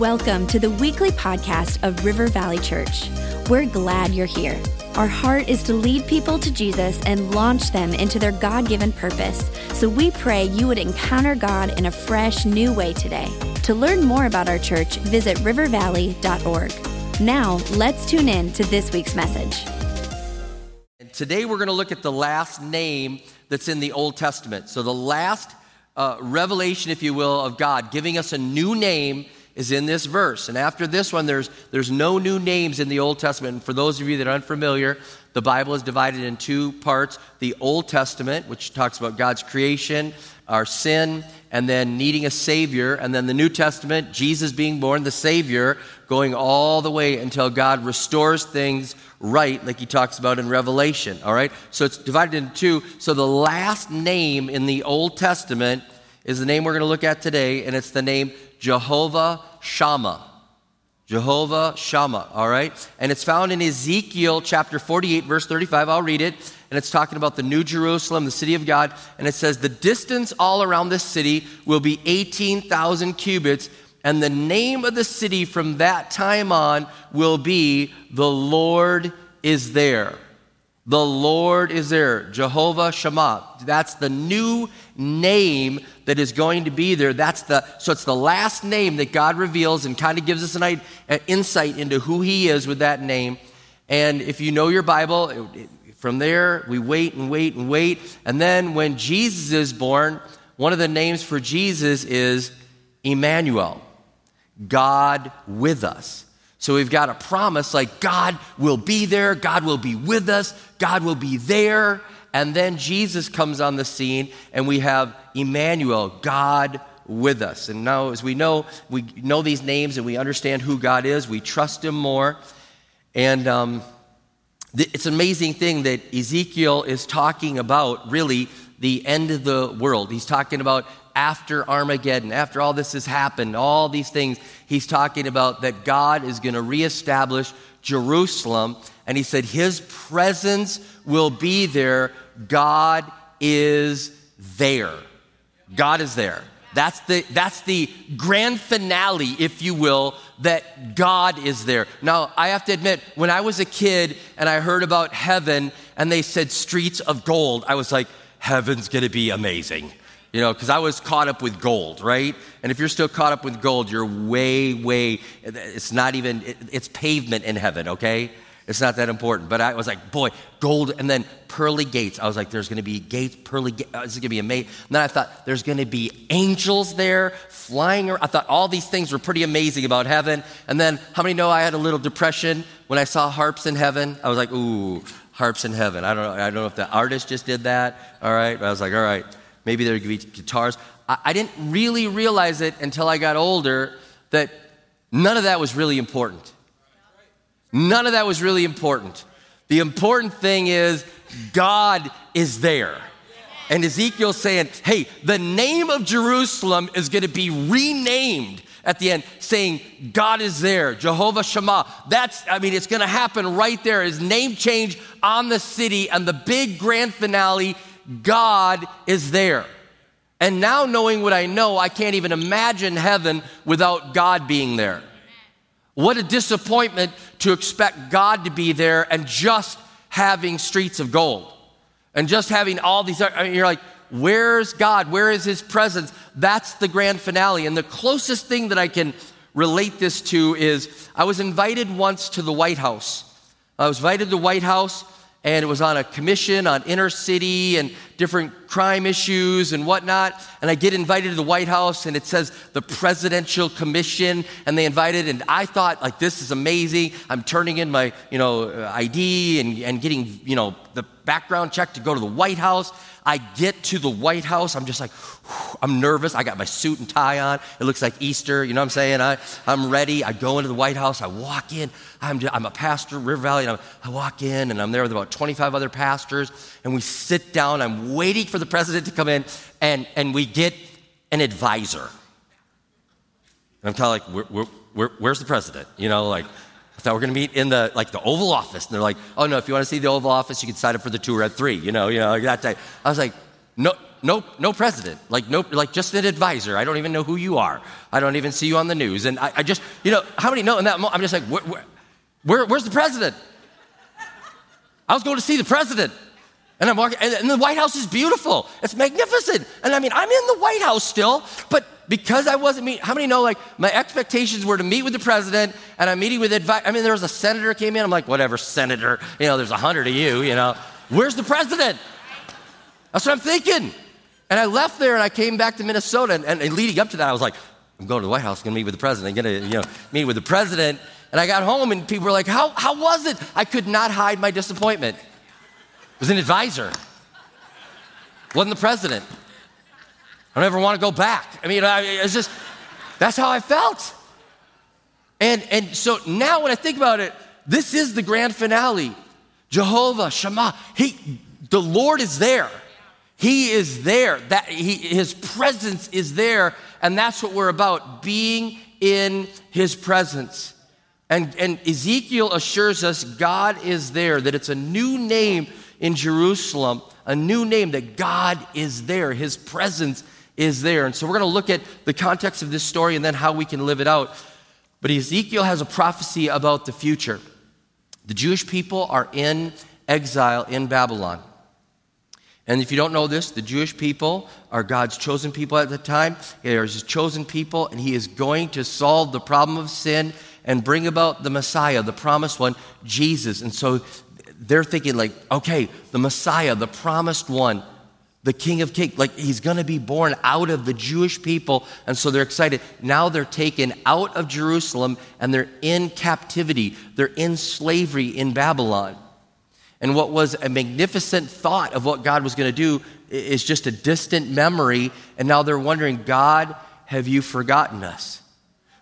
Welcome to the weekly podcast of River Valley Church. We're glad you're here. Our heart is to lead people to Jesus and launch them into their God given purpose. So we pray you would encounter God in a fresh, new way today. To learn more about our church, visit rivervalley.org. Now, let's tune in to this week's message. Today we're going to look at the last name that's in the Old Testament. So, the last uh, revelation, if you will, of God, giving us a new name is in this verse. And after this one, there's, there's no new names in the Old Testament. And for those of you that are unfamiliar, the Bible is divided in two parts the Old Testament, which talks about God's creation, our sin, and then needing a Savior. And then the New Testament, Jesus being born, the Savior, going all the way until God restores things right, like he talks about in Revelation. All right? So it's divided into two. So the last name in the Old Testament is the name we're going to look at today, and it's the name Jehovah Shammah. Jehovah Shammah, all right? And it's found in Ezekiel chapter 48, verse 35. I'll read it. And it's talking about the New Jerusalem, the city of God. And it says, The distance all around this city will be 18,000 cubits. And the name of the city from that time on will be The Lord is there. The Lord is there. Jehovah Shammah. That's the new name that is going to be there. That's the so it's the last name that God reveals and kind of gives us an, insight into who He is with that name. And if you know your Bible, it, it, from there we wait and wait and wait. And then when Jesus is born, one of the names for Jesus is Emmanuel, God with us. So we've got a promise like God will be there, God will be with us, God will be there. And then Jesus comes on the scene, and we have Emmanuel, God with us. And now, as we know, we know these names and we understand who God is, we trust Him more. And um, th- it's an amazing thing that Ezekiel is talking about really the end of the world. He's talking about after Armageddon, after all this has happened, all these things, he's talking about that God is going to reestablish Jerusalem. And he said, His presence will be there. God is there. God is there. That's the, that's the grand finale, if you will, that God is there. Now, I have to admit, when I was a kid and I heard about heaven and they said streets of gold, I was like, heaven's gonna be amazing you know, because I was caught up with gold, right? And if you're still caught up with gold, you're way, way, it's not even, it's pavement in heaven, okay? It's not that important. But I was like, boy, gold, and then pearly gates. I was like, there's going to be gates, pearly gates. Uh, this is going to be amazing. And then I thought, there's going to be angels there flying around. I thought all these things were pretty amazing about heaven. And then, how many know I had a little depression when I saw harps in heaven? I was like, ooh, harps in heaven. I don't know. I don't know if the artist just did that. All right. But I was like, all right. Maybe there could be guitars. I, I didn't really realize it until I got older that none of that was really important. None of that was really important. The important thing is God is there. And Ezekiel's saying, hey, the name of Jerusalem is going to be renamed at the end, saying, God is there, Jehovah Shammah. That's, I mean, it's going to happen right there. His name change on the city, and the big grand finale God is there. And now, knowing what I know, I can't even imagine heaven without God being there. What a disappointment to expect God to be there and just having streets of gold and just having all these. I mean, you're like, where's God? Where is His presence? That's the grand finale. And the closest thing that I can relate this to is I was invited once to the White House. I was invited to the White House and it was on a commission on inner city and different crime issues and whatnot. And I get invited to the White House, and it says the Presidential Commission, and they invited, and I thought, like, this is amazing. I'm turning in my, you know, uh, ID and, and getting, you know, the background check to go to the White House. I get to the White House, I'm just like, I'm nervous. I got my suit and tie on. It looks like Easter, you know what I'm saying? I, I'm ready. I go into the White House, I walk in. I'm, just, I'm a pastor, River Valley, and I walk in, and I'm there with about 25 other pastors, and we sit down. I'm waiting for the president to come in, and, and we get an advisor. And I'm kind of like, where, where, where, where's the president? You know, like, I thought we are going to meet in the like the Oval Office, and they're like, "Oh no, if you want to see the Oval Office, you can sign up for the tour at three. You know, you know, that type. I was like, "No, no, no president, like no, like just an advisor. I don't even know who you are. I don't even see you on the news. And I, I just, you know, how many know in that moment? I'm just like, where, where, where's the president? I was going to see the president. And I'm walking, and the White House is beautiful. It's magnificent. And I mean, I'm in the White House still, but because I wasn't meeting, how many know like my expectations were to meet with the president and I'm meeting with advice. I mean, there was a senator came in. I'm like, whatever, senator. You know, there's a hundred of you, you know. Where's the president? That's what I'm thinking. And I left there and I came back to Minnesota. And, and, and leading up to that, I was like, I'm going to the White House, to meet with the president, I'm to you know, meet with the president. And I got home and people were like, how, how was it? I could not hide my disappointment. Was an advisor, wasn't the president. I don't ever want to go back. I mean, I, it's just, that's how I felt. And, and so now when I think about it, this is the grand finale. Jehovah, Shammah, he, the Lord is there. He is there. That he, his presence is there, and that's what we're about, being in his presence. And, and Ezekiel assures us God is there, that it's a new name in Jerusalem, a new name that God is there. His presence is there. And so we're going to look at the context of this story and then how we can live it out. But Ezekiel has a prophecy about the future. The Jewish people are in exile in Babylon. And if you don't know this, the Jewish people are God's chosen people at the time. They are his chosen people, and he is going to solve the problem of sin and bring about the Messiah, the promised one, Jesus. And so they're thinking, like, okay, the Messiah, the promised one, the King of Kings, like he's going to be born out of the Jewish people. And so they're excited. Now they're taken out of Jerusalem and they're in captivity, they're in slavery in Babylon. And what was a magnificent thought of what God was going to do is just a distant memory. And now they're wondering, God, have you forgotten us?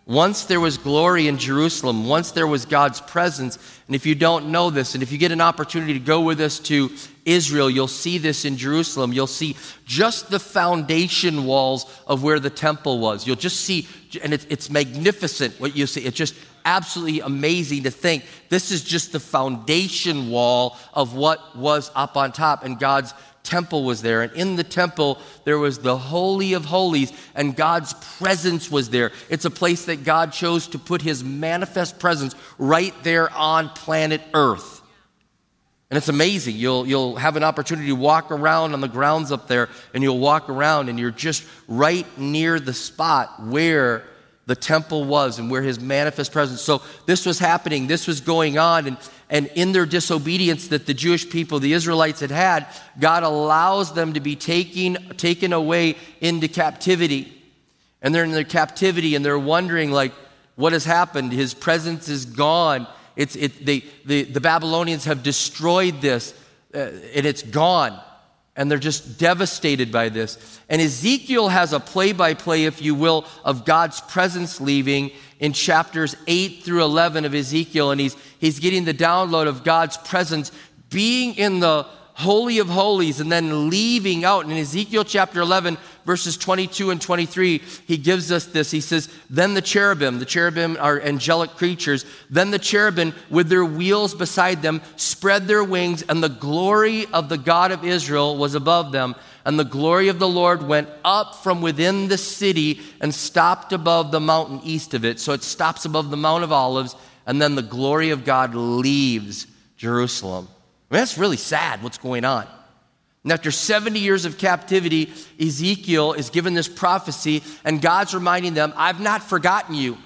Once there was glory in Jerusalem, once there was God's presence, and if you don't know this, and if you get an opportunity to go with us to Israel, you'll see this in Jerusalem. You'll see just the foundation walls of where the temple was. You'll just see, and it's, it's magnificent what you see. It's just absolutely amazing to think this is just the foundation wall of what was up on top, and God's temple was there. And in the temple, there was the Holy of Holies, and God's presence was there. It's a place that God chose to put his manifest presence right there on planet Earth. And it's amazing. You'll, you'll have an opportunity to walk around on the grounds up there, and you'll walk around, and you're just right near the spot where the temple was and where his manifest presence. So this was happening, this was going on, and, and in their disobedience that the Jewish people, the Israelites had had, God allows them to be taken, taken away into captivity. And they're in their captivity and they're wondering, like, what has happened? His presence is gone. It's, it, they, the, the Babylonians have destroyed this, uh, and it's gone and they're just devastated by this. And Ezekiel has a play by play, if you will, of God's presence leaving in chapters 8 through 11 of Ezekiel. And he's, he's getting the download of God's presence being in the Holy of Holies and then leaving out. And In Ezekiel chapter 11, verses 22 and 23, he gives us this. He says, Then the cherubim, the cherubim are angelic creatures, then the cherubim with their wheels beside them spread their wings, and the glory of the God of Israel was above them. And the glory of the Lord went up from within the city and stopped above the mountain east of it. So it stops above the Mount of Olives, and then the glory of God leaves Jerusalem. I mean, that's really sad what's going on. And after 70 years of captivity, Ezekiel is given this prophecy, and God's reminding them, I've not forgotten you.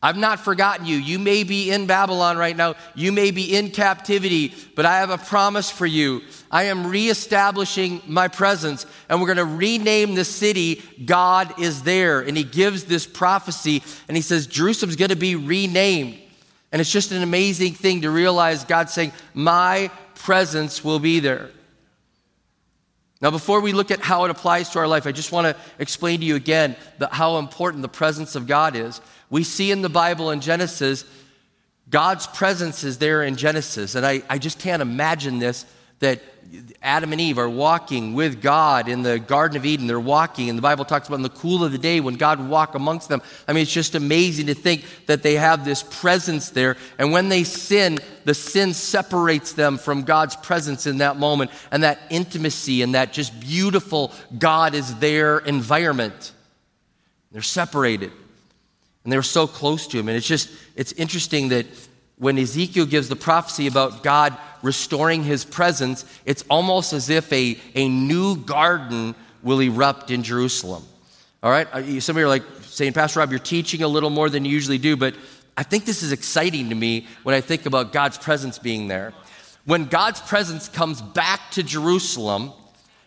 I've not forgotten you. You may be in Babylon right now. You may be in captivity, but I have a promise for you. I am reestablishing my presence, and we're going to rename the city God is there. And he gives this prophecy, and he says, Jerusalem's going to be renamed. And it's just an amazing thing to realize God saying, My presence will be there. Now, before we look at how it applies to our life, I just want to explain to you again the, how important the presence of God is. We see in the Bible in Genesis, God's presence is there in Genesis. And I, I just can't imagine this that Adam and Eve are walking with God in the Garden of Eden. They're walking, and the Bible talks about in the cool of the day when God would walk amongst them. I mean, it's just amazing to think that they have this presence there. And when they sin, the sin separates them from God's presence in that moment, and that intimacy and that just beautiful God is there environment. They're separated, and they're so close to Him. And it's just, it's interesting that when Ezekiel gives the prophecy about God restoring his presence, it's almost as if a, a new garden will erupt in Jerusalem. All right? Uh, some of you are like saying, Pastor Rob, you're teaching a little more than you usually do, but I think this is exciting to me when I think about God's presence being there. When God's presence comes back to Jerusalem,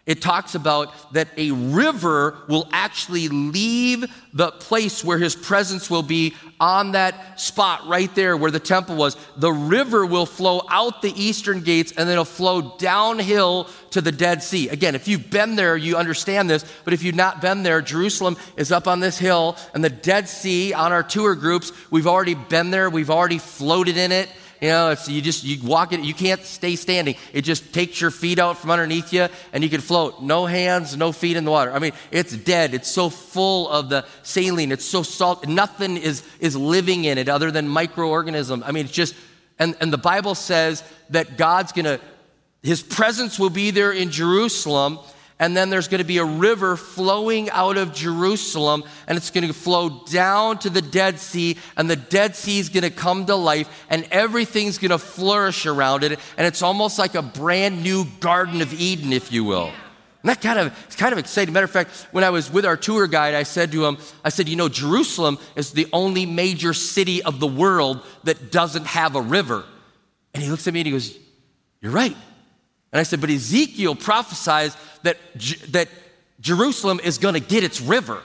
it talks about that a river will actually leave the place where his presence will be on that spot right there where the temple was. The river will flow out the eastern gates and then it'll flow downhill to the Dead Sea. Again, if you've been there, you understand this, but if you've not been there, Jerusalem is up on this hill and the Dead Sea on our tour groups, we've already been there, we've already floated in it. You know, it's, you just, you walk it, you can't stay standing. It just takes your feet out from underneath you and you can float. No hands, no feet in the water. I mean, it's dead. It's so full of the saline. It's so salt. Nothing is, is living in it other than microorganisms. I mean, it's just, and, and the Bible says that God's going to, his presence will be there in Jerusalem and then there's going to be a river flowing out of Jerusalem, and it's going to flow down to the Dead Sea, and the Dead Sea is going to come to life, and everything's going to flourish around it, and it's almost like a brand new Garden of Eden, if you will. And that kind of, it's kind of exciting. Matter of fact, when I was with our tour guide, I said to him, I said, you know, Jerusalem is the only major city of the world that doesn't have a river. And he looks at me and he goes, You're right. And I said, but Ezekiel prophesies that, that Jerusalem is going to get its river.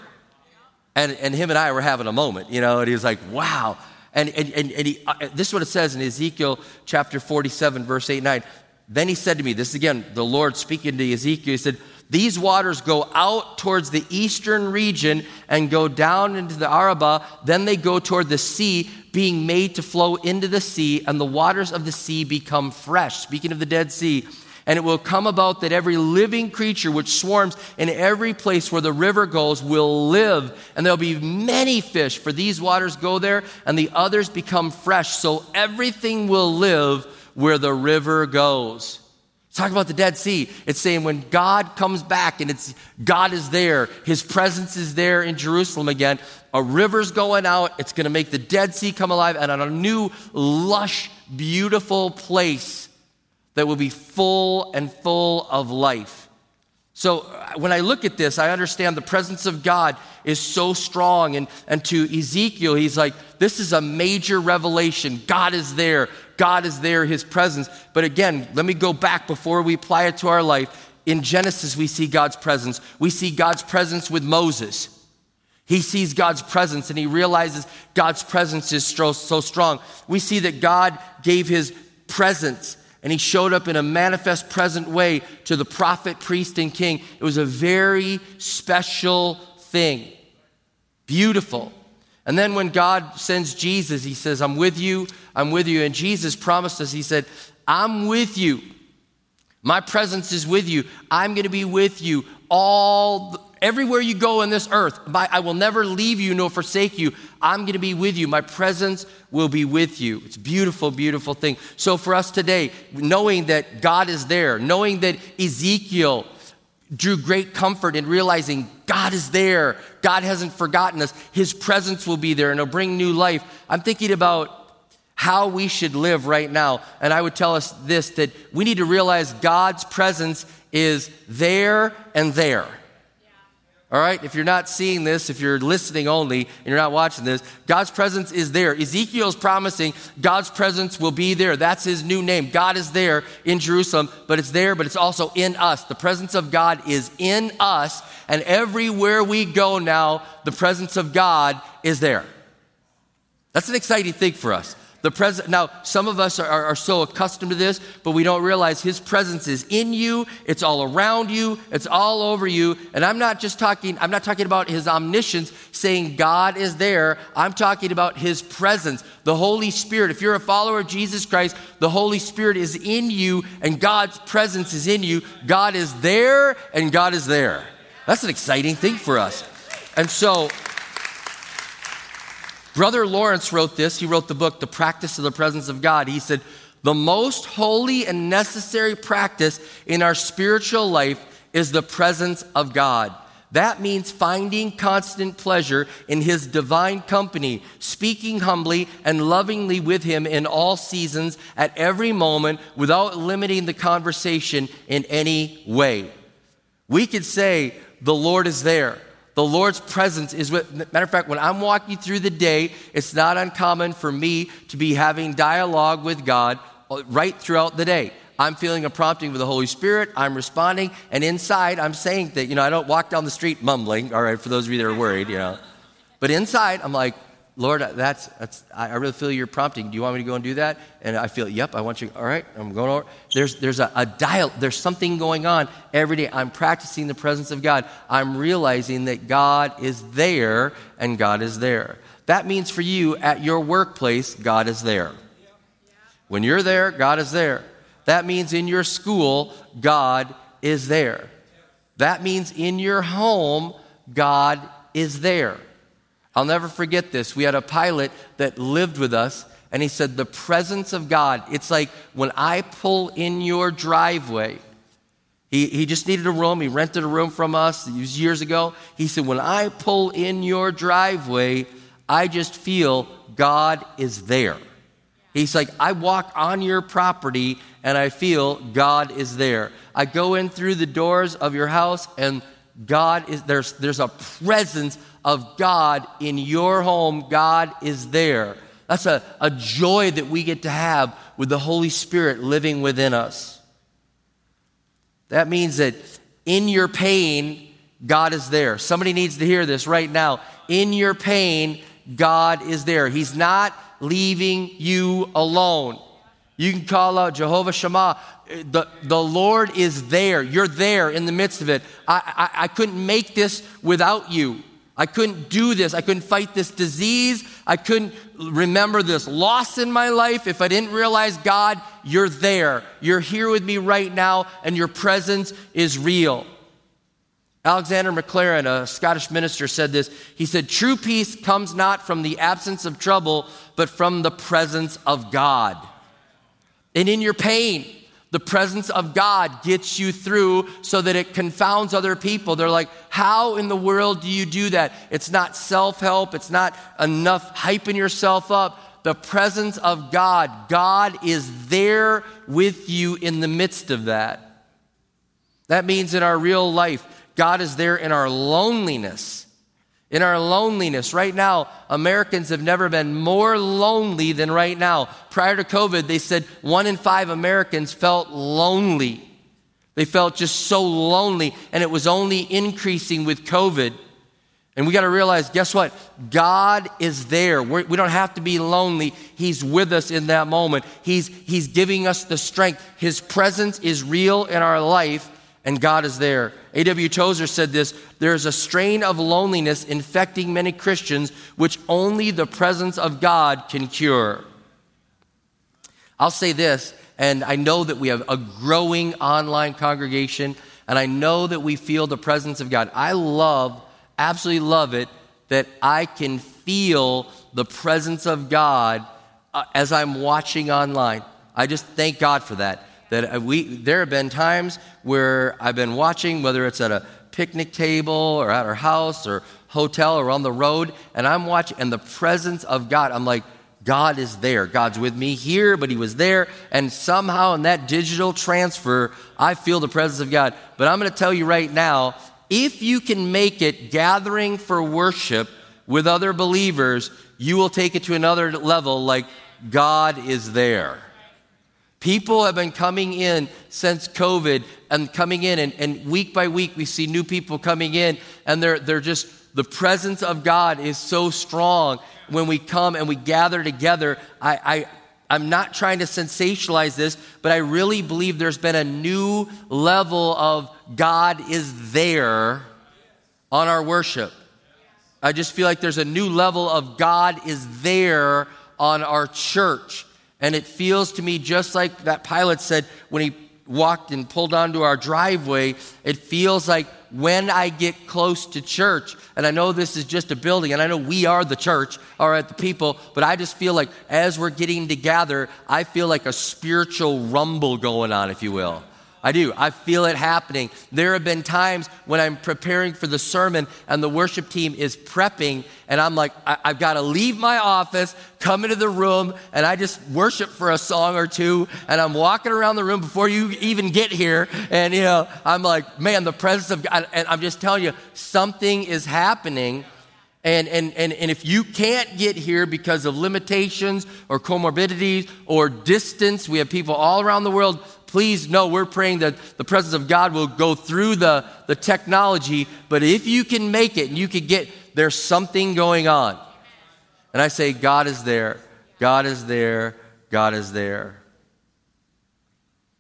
And, and him and I were having a moment, you know, and he was like, wow. And, and, and, and he, uh, this is what it says in Ezekiel chapter 47, verse 8 9. Then he said to me, this is again the Lord speaking to Ezekiel, he said, These waters go out towards the eastern region and go down into the Arabah. Then they go toward the sea, being made to flow into the sea, and the waters of the sea become fresh. Speaking of the Dead Sea, and it will come about that every living creature which swarms in every place where the river goes will live. And there'll be many fish, for these waters go there, and the others become fresh. So everything will live where the river goes. Talk about the Dead Sea. It's saying when God comes back and it's God is there, his presence is there in Jerusalem again. A river's going out, it's going to make the Dead Sea come alive and on a new lush beautiful place that will be full and full of life. So uh, when I look at this, I understand the presence of God is so strong. And, and to Ezekiel, he's like, this is a major revelation. God is there. God is there, his presence. But again, let me go back before we apply it to our life. In Genesis, we see God's presence. We see God's presence with Moses. He sees God's presence and he realizes God's presence is so, so strong. We see that God gave his presence and he showed up in a manifest present way to the prophet, priest, and king. It was a very special thing. Beautiful. And then when God sends Jesus, he says, I'm with you, I'm with you. And Jesus promised us, he said, I'm with you. My presence is with you. I'm going to be with you all Everywhere you go in this earth, I will never leave you nor forsake you. I'm going to be with you. My presence will be with you. It's a beautiful, beautiful thing. So for us today, knowing that God is there, knowing that Ezekiel drew great comfort in realizing God is there, God hasn't forgotten us, His presence will be there and it'll bring new life. I'm thinking about how we should live right now. And I would tell us this that we need to realize God's presence is there and there. All right, if you're not seeing this, if you're listening only and you're not watching this, God's presence is there. Ezekiel's promising God's presence will be there. That's his new name. God is there in Jerusalem, but it's there, but it's also in us. The presence of God is in us, and everywhere we go now, the presence of God is there. That's an exciting thing for us. The present now, some of us are, are, are so accustomed to this, but we don't realize his presence is in you, it's all around you, it's all over you. And I'm not just talking, I'm not talking about his omniscience, saying God is there. I'm talking about his presence, the Holy Spirit. If you're a follower of Jesus Christ, the Holy Spirit is in you and God's presence is in you. God is there and God is there. That's an exciting thing for us. And so, Brother Lawrence wrote this. He wrote the book, The Practice of the Presence of God. He said, The most holy and necessary practice in our spiritual life is the presence of God. That means finding constant pleasure in His divine company, speaking humbly and lovingly with Him in all seasons, at every moment, without limiting the conversation in any way. We could say, The Lord is there. The Lord's presence is with, matter of fact, when I'm walking through the day, it's not uncommon for me to be having dialogue with God right throughout the day. I'm feeling a prompting of the Holy Spirit. I'm responding, and inside I'm saying that, you know, I don't walk down the street mumbling, all right, for those of you that are worried, you know. But inside, I'm like, Lord, that's, that's, I really feel your prompting. Do you want me to go and do that? And I feel, yep, I want you. All right, I'm going over. There's, there's a, a dial, there's something going on every day. I'm practicing the presence of God. I'm realizing that God is there and God is there. That means for you at your workplace, God is there. When you're there, God is there. That means in your school, God is there. That means in your home, God is there. I'll never forget this. We had a pilot that lived with us, and he said, The presence of God, it's like when I pull in your driveway. He, he just needed a room. He rented a room from us. It was years ago. He said, When I pull in your driveway, I just feel God is there. He's like, I walk on your property and I feel God is there. I go in through the doors of your house and God is there's there's a presence of God in your home. God is there. That's a, a joy that we get to have with the Holy Spirit living within us. That means that in your pain, God is there. Somebody needs to hear this right now. In your pain, God is there. He's not leaving you alone. You can call out Jehovah Shammah. The, the Lord is there. You're there in the midst of it. I, I, I couldn't make this without you. I couldn't do this. I couldn't fight this disease. I couldn't remember this loss in my life if I didn't realize, God, you're there. You're here with me right now, and your presence is real. Alexander Maclaren, a Scottish minister, said this. He said, True peace comes not from the absence of trouble, but from the presence of God. And in your pain, the presence of God gets you through so that it confounds other people. They're like, How in the world do you do that? It's not self help, it's not enough hyping yourself up. The presence of God, God is there with you in the midst of that. That means in our real life, God is there in our loneliness in our loneliness. Right now, Americans have never been more lonely than right now. Prior to COVID, they said one in five Americans felt lonely. They felt just so lonely, and it was only increasing with COVID. And we got to realize guess what? God is there. We're, we do not have to be lonely. He's with us in that moment. He's, he's giving us the strength. His presence is real in our life, and God is there. A.W. Tozer said this there's a strain of loneliness infecting many Christians, which only the presence of God can cure. I'll say this, and I know that we have a growing online congregation, and I know that we feel the presence of God. I love, absolutely love it, that I can feel the presence of God uh, as I'm watching online. I just thank God for that that we, there have been times where I've been watching, whether it's at a picnic table or at our house or hotel or on the road, and I'm watching, and the presence of God, I'm like, God is there. God's with me here, but He was there. And somehow in that digital transfer, I feel the presence of God. But I'm going to tell you right now if you can make it gathering for worship with other believers, you will take it to another level like God is there. People have been coming in since COVID and coming in, and, and week by week we see new people coming in, and they're, they're just The presence of God is so strong when we come and we gather together. I, I, I'm not trying to sensationalize this, but I really believe there's been a new level of God is there on our worship. I just feel like there's a new level of God is there on our church. And it feels to me just like that pilot said when he walked and pulled onto our driveway, it feels like when I get close to church, and I know this is just a building, and I know we are the church, all right, the people, but I just feel like as we're getting together, I feel like a spiritual rumble going on, if you will. I do. I feel it happening. There have been times when I'm preparing for the sermon and the worship team is prepping, and I'm like, I- have got to leave my office, come into the room, and I just worship for a song or two, and I'm walking around the room before you even get here, and you know, I'm like, man, the presence of God, and I'm just telling you, something is happening. And, and, and, and if you can't get here because of limitations or comorbidities or distance, we have people all around the world please know we're praying that the presence of God will go through the, the technology. But if you can make it and you can get, there's something going on. And I say, God is there. God is there. God is there.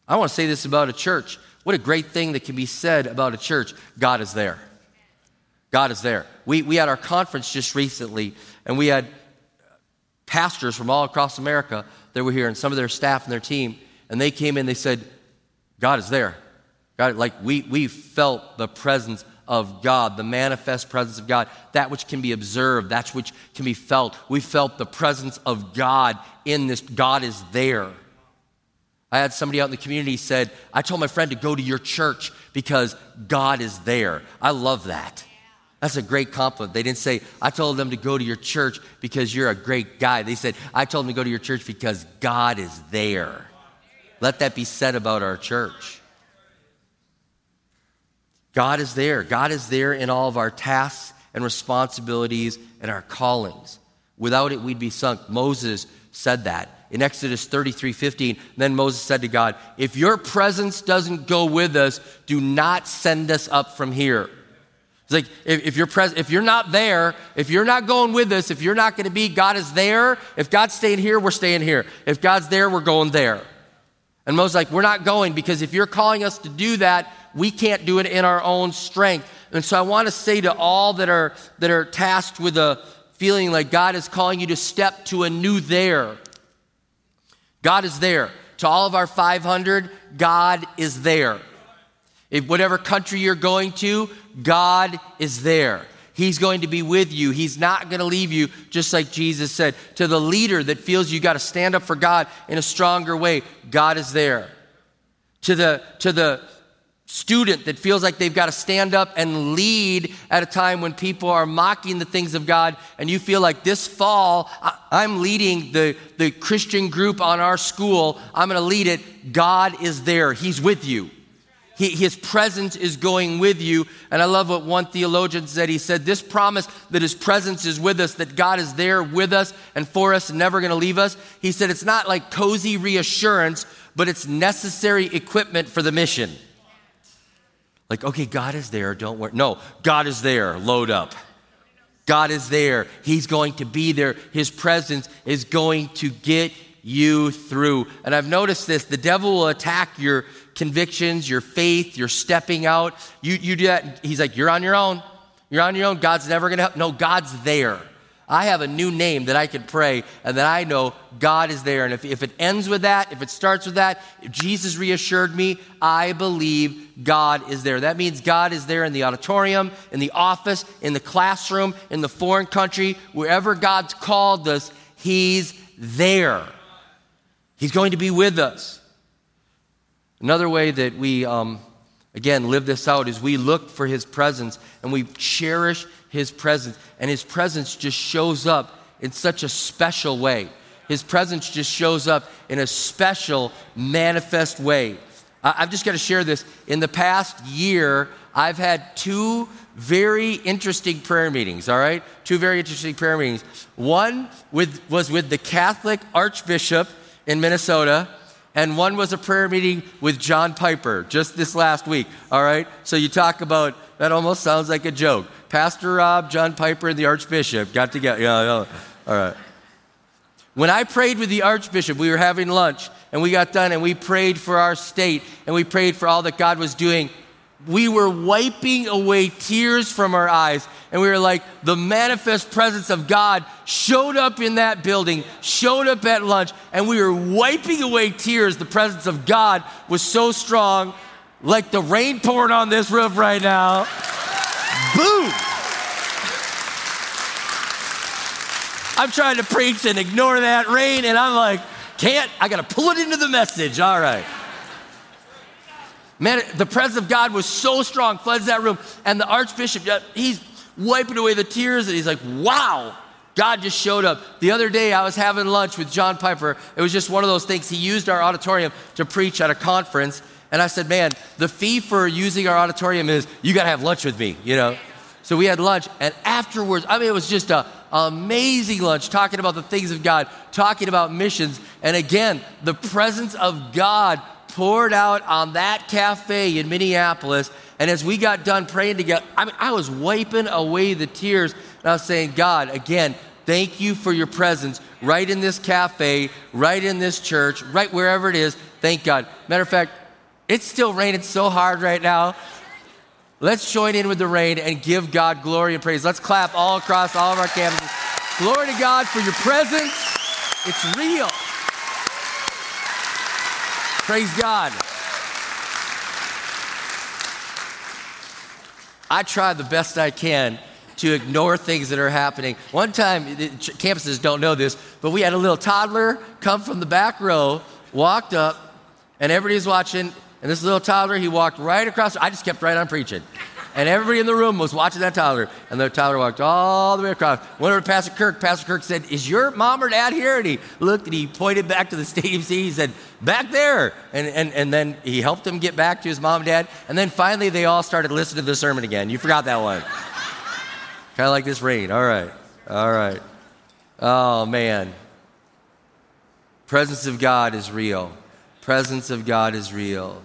I want to say this about a church. What a great thing that can be said about a church. God is there. God is there. We, we had our conference just recently, and we had pastors from all across America that were here, and some of their staff and their team and they came in, they said, God is there. God, like we, we felt the presence of God, the manifest presence of God, that which can be observed, that which can be felt. We felt the presence of God in this. God is there. I had somebody out in the community said, I told my friend to go to your church because God is there. I love that. That's a great compliment. They didn't say, I told them to go to your church because you're a great guy. They said, I told them to go to your church because God is there. Let that be said about our church. God is there. God is there in all of our tasks and responsibilities and our callings. Without it, we'd be sunk. Moses said that. In Exodus 33 15, then Moses said to God, If your presence doesn't go with us, do not send us up from here. It's like if, if you're pres- if you're not there, if you're not going with us, if you're not going to be, God is there. If God's staying here, we're staying here. If God's there, we're going there. And Moses like, we're not going because if you're calling us to do that, we can't do it in our own strength. And so I want to say to all that are that are tasked with a feeling like God is calling you to step to a new there. God is there. To all of our 500, God is there. If whatever country you're going to, God is there. He's going to be with you. He's not going to leave you, just like Jesus said. To the leader that feels you got to stand up for God in a stronger way, God is there. To the, to the student that feels like they've got to stand up and lead at a time when people are mocking the things of God, and you feel like this fall, I'm leading the, the Christian group on our school, I'm going to lead it. God is there, He's with you. He, his presence is going with you. And I love what one theologian said. He said, This promise that His presence is with us, that God is there with us and for us and never going to leave us. He said, It's not like cozy reassurance, but it's necessary equipment for the mission. Like, okay, God is there, don't worry. No, God is there, load up. God is there. He's going to be there. His presence is going to get you through. And I've noticed this the devil will attack your convictions, your faith, your stepping out. You, you do that. He's like, You're on your own. You're on your own. God's never going to help. No, God's there. I have a new name that I can pray and that I know God is there. And if, if it ends with that, if it starts with that, if Jesus reassured me, I believe God is there. That means God is there in the auditorium, in the office, in the classroom, in the foreign country, wherever God's called us, He's there. He's going to be with us. Another way that we, um, again, live this out is we look for His presence and we cherish His presence. And His presence just shows up in such a special way. His presence just shows up in a special, manifest way. I've just got to share this. In the past year, I've had two very interesting prayer meetings, all right? Two very interesting prayer meetings. One with, was with the Catholic Archbishop in Minnesota, and one was a prayer meeting with John Piper just this last week. All right? So you talk about that almost sounds like a joke. Pastor Rob, John Piper, and the Archbishop got together. Yeah, yeah. All right. When I prayed with the Archbishop, we were having lunch and we got done and we prayed for our state and we prayed for all that God was doing. We were wiping away tears from our eyes and we were like, the manifest presence of God showed up in that building, showed up at lunch, and we were wiping away tears. The presence of God was so strong, like the rain pouring on this roof right now. Boom! I'm trying to preach and ignore that rain, and I'm like, can't, I gotta pull it into the message. All right. Man, the presence of God was so strong, floods that room, and the Archbishop, he's wiping away the tears, and he's like, wow, God just showed up. The other day, I was having lunch with John Piper. It was just one of those things. He used our auditorium to preach at a conference, and I said, man, the fee for using our auditorium is you gotta have lunch with me, you know? So we had lunch, and afterwards, I mean, it was just a amazing lunch talking about the things of God, talking about missions. And again, the presence of God poured out on that cafe in Minneapolis. And as we got done praying together, I mean, I was wiping away the tears. And I was saying, God, again, thank you for your presence right in this cafe, right in this church, right wherever it is. Thank God. Matter of fact, it's still raining so hard right now. Let's join in with the rain and give God glory and praise. Let's clap all across all of our campuses. Glory to God for your presence. It's real. Praise God. I try the best I can to ignore things that are happening. One time, the campuses don't know this, but we had a little toddler come from the back row, walked up, and everybody's watching. And this little toddler, he walked right across. I just kept right on preaching. And everybody in the room was watching that toddler. And the toddler walked all the way across. Went over to Pastor Kirk. Pastor Kirk said, Is your mom or dad here? And he looked and he pointed back to the stadium seat. He said, Back there. And, and, and then he helped him get back to his mom and dad. And then finally, they all started listening to the sermon again. You forgot that one. kind of like this rain. All right. All right. Oh, man. Presence of God is real. Presence of God is real.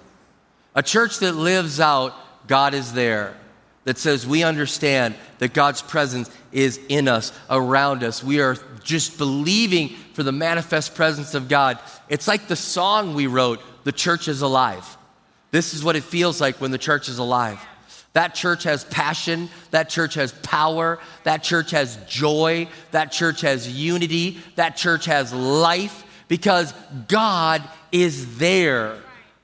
A church that lives out God is there that says we understand that God's presence is in us, around us. We are just believing for the manifest presence of God. It's like the song we wrote, The Church is Alive. This is what it feels like when the church is alive. That church has passion. That church has power. That church has joy. That church has unity. That church has life because God is there.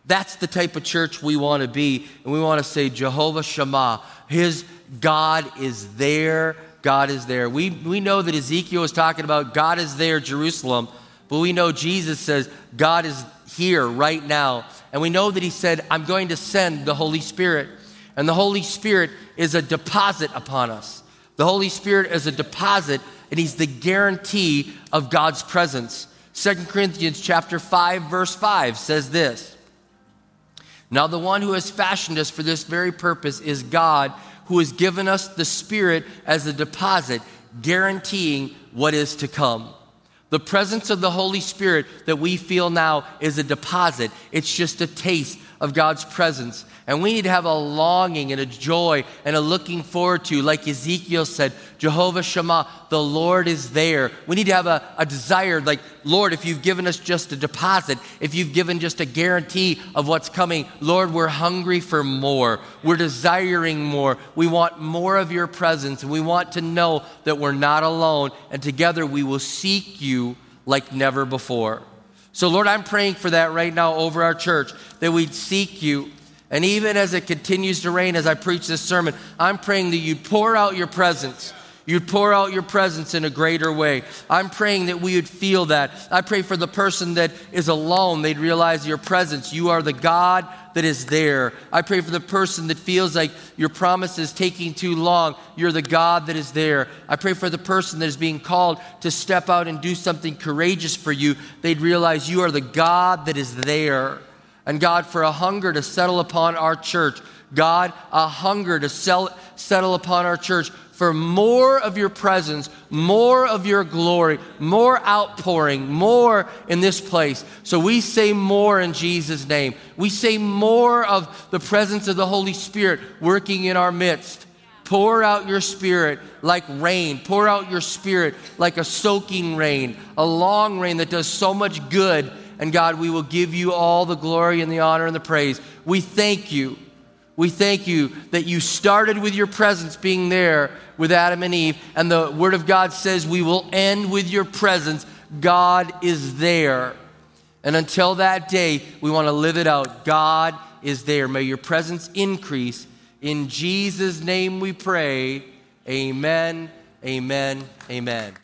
That's the type of church we want to be. And we want to say, Jehovah Shammah, his God is there. God is there. We, we know that Ezekiel is talking about God is there, Jerusalem, but we know Jesus says God is here right now. And we know that he said, I'm going to send the Holy Spirit. And the Holy Spirit is a deposit upon us. The Holy Spirit is a deposit, and he's the guarantee of God's presence. 2 Corinthians chapter 5, verse 5 says this. Now, the one who has fashioned us for this very purpose is God, who has given us the Spirit as a deposit, guaranteeing what is to come. The presence of the Holy Spirit that we feel now is a deposit, it's just a taste of God's presence. And we need to have a longing and a joy and a looking forward to, like Ezekiel said, Jehovah Shammah, the Lord is there. We need to have a, a desire, like, Lord, if you've given us just a deposit, if you've given just a guarantee of what's coming, Lord, we're hungry for more. We're desiring more. We want more of your presence, and we want to know that we're not alone, and together we will seek you like never before. So, Lord, I'm praying for that right now over our church, that we'd seek you and even as it continues to rain, as I preach this sermon, I'm praying that you'd pour out your presence. You'd pour out your presence in a greater way. I'm praying that we would feel that. I pray for the person that is alone, they'd realize your presence. You are the God that is there. I pray for the person that feels like your promise is taking too long. You're the God that is there. I pray for the person that is being called to step out and do something courageous for you. They'd realize you are the God that is there and God, for a hunger to settle upon our church. God, a hunger to sell, settle upon our church for more of your presence, more of your glory, more outpouring, more in this place. So we say more in Jesus' name. We say more of the presence of the Holy Spirit working in our midst. Pour out your spirit like rain. Pour out your spirit like a soaking rain, a long rain that does so much good. And God, we will give you all the glory and the honor and the praise. We thank you we thank you that you started with your presence being there with Adam and Eve, and the Word of God says we will end with your presence. God is there. And until that day, we want to live it out. God is there. May your presence increase. In Jesus' name we pray. Amen, amen, amen.